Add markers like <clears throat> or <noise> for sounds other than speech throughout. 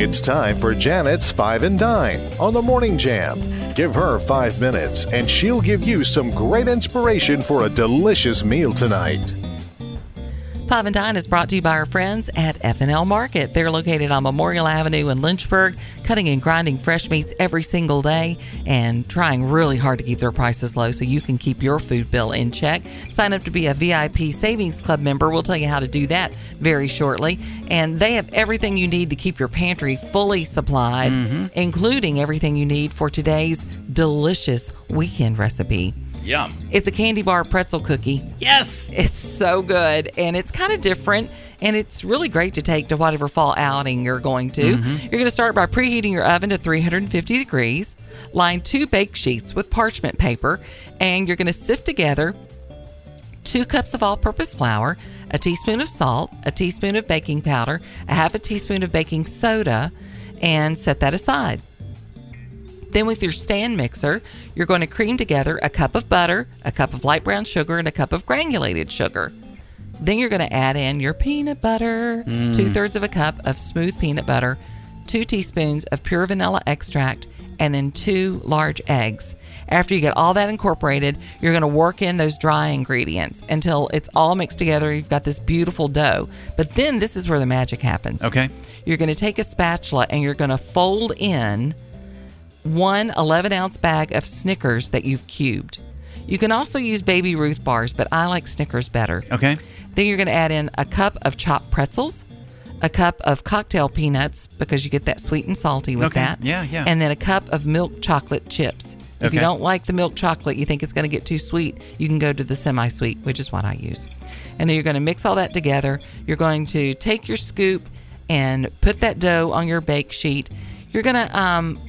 It's time for Janet's Five and Dine on the Morning Jam. Give her five minutes and she'll give you some great inspiration for a delicious meal tonight. Five and Dine is brought to you by our friends at F&L Market. They're located on Memorial Avenue in Lynchburg, cutting and grinding fresh meats every single day and trying really hard to keep their prices low so you can keep your food bill in check. Sign up to be a VIP Savings Club member. We'll tell you how to do that very shortly. And they have everything you need to keep your pantry fully supplied, mm-hmm. including everything you need for today's delicious weekend recipe. Yum. It's a candy bar pretzel cookie. Yes. It's so good and it's kind of different and it's really great to take to whatever fall outing you're going to. Mm-hmm. You're going to start by preheating your oven to 350 degrees, line two bake sheets with parchment paper, and you're going to sift together two cups of all purpose flour, a teaspoon of salt, a teaspoon of baking powder, a half a teaspoon of baking soda, and set that aside. Then, with your stand mixer, you're going to cream together a cup of butter, a cup of light brown sugar, and a cup of granulated sugar. Then you're going to add in your peanut butter, mm. two thirds of a cup of smooth peanut butter, two teaspoons of pure vanilla extract, and then two large eggs. After you get all that incorporated, you're going to work in those dry ingredients until it's all mixed together. You've got this beautiful dough. But then this is where the magic happens. Okay. You're going to take a spatula and you're going to fold in one 11 ounce bag of Snickers that you've cubed. You can also use Baby Ruth bars, but I like Snickers better. Okay. Then you're going to add in a cup of chopped pretzels, a cup of cocktail peanuts because you get that sweet and salty with Okay. that. Yeah, yeah. And then a cup of milk chocolate chips. If you don't like the milk chocolate, you think it's going to get too sweet, you can go to the semi sweet, which is what I use. And then you're going to mix all that together. You're going to take your scoop and put that dough on your bake sheet. You're going to um,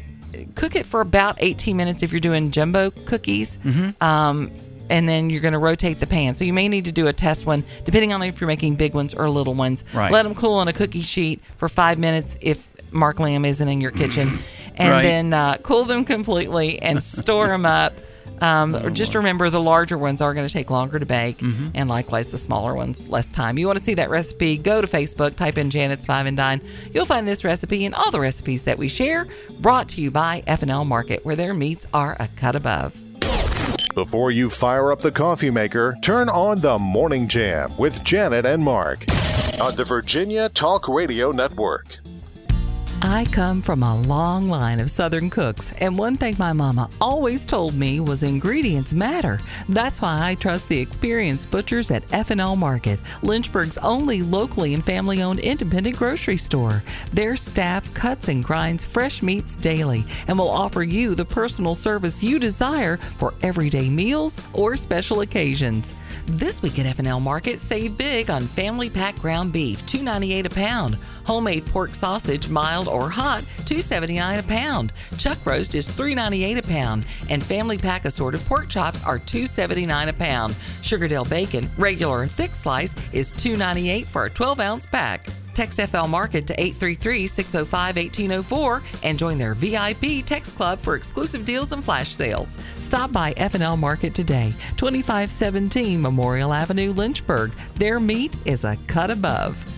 cook it for about 18 minutes if you're doing jumbo cookies. Mm-hmm. Um, and then you're going to rotate the pan. So you may need to do a test one, depending on if you're making big ones or little ones. Right. Let them cool on a cookie sheet for five minutes if Mark Lamb isn't in your kitchen, <clears throat> and Right. then uh, cool them completely and <laughs> store them up. Um, or just remember, the larger ones are going to take longer to bake, and likewise the smaller ones less time. You want to see that recipe? Go to Facebook, type in Janet's Five and Dine. You'll find this recipe and all the recipes that we share. Brought to you by F&L Market, where their meats are a cut above. Before you fire up the coffee maker, turn on the Morning Jam with Janet and Mark on the Virginia Talk Radio Network. I come from a long line of Southern cooks, and one thing my mama always told me was ingredients matter. That's why I trust the experienced butchers at F&L Market, Lynchburg's only locally and family-owned independent grocery store. Their staff cuts and grinds fresh meats daily and will offer you the personal service you desire for everyday meals or special occasions. This week at F&L Market, save big on family pack ground beef, $2.98 a pound. Homemade pork sausage, mild or hot, $2.79 a pound. Chuck roast is $3.98 a pound, and family pack assorted pork chops are $2.79 a pound. Sugardale bacon, regular or thick slice, is $2.98 for a 12-ounce pack. Text FL Market to 833-605-1804 and join their VIP text club for exclusive deals and flash sales. Stop by F&L Market today, 2517 Memorial Avenue, Lynchburg. Their meat is a cut above.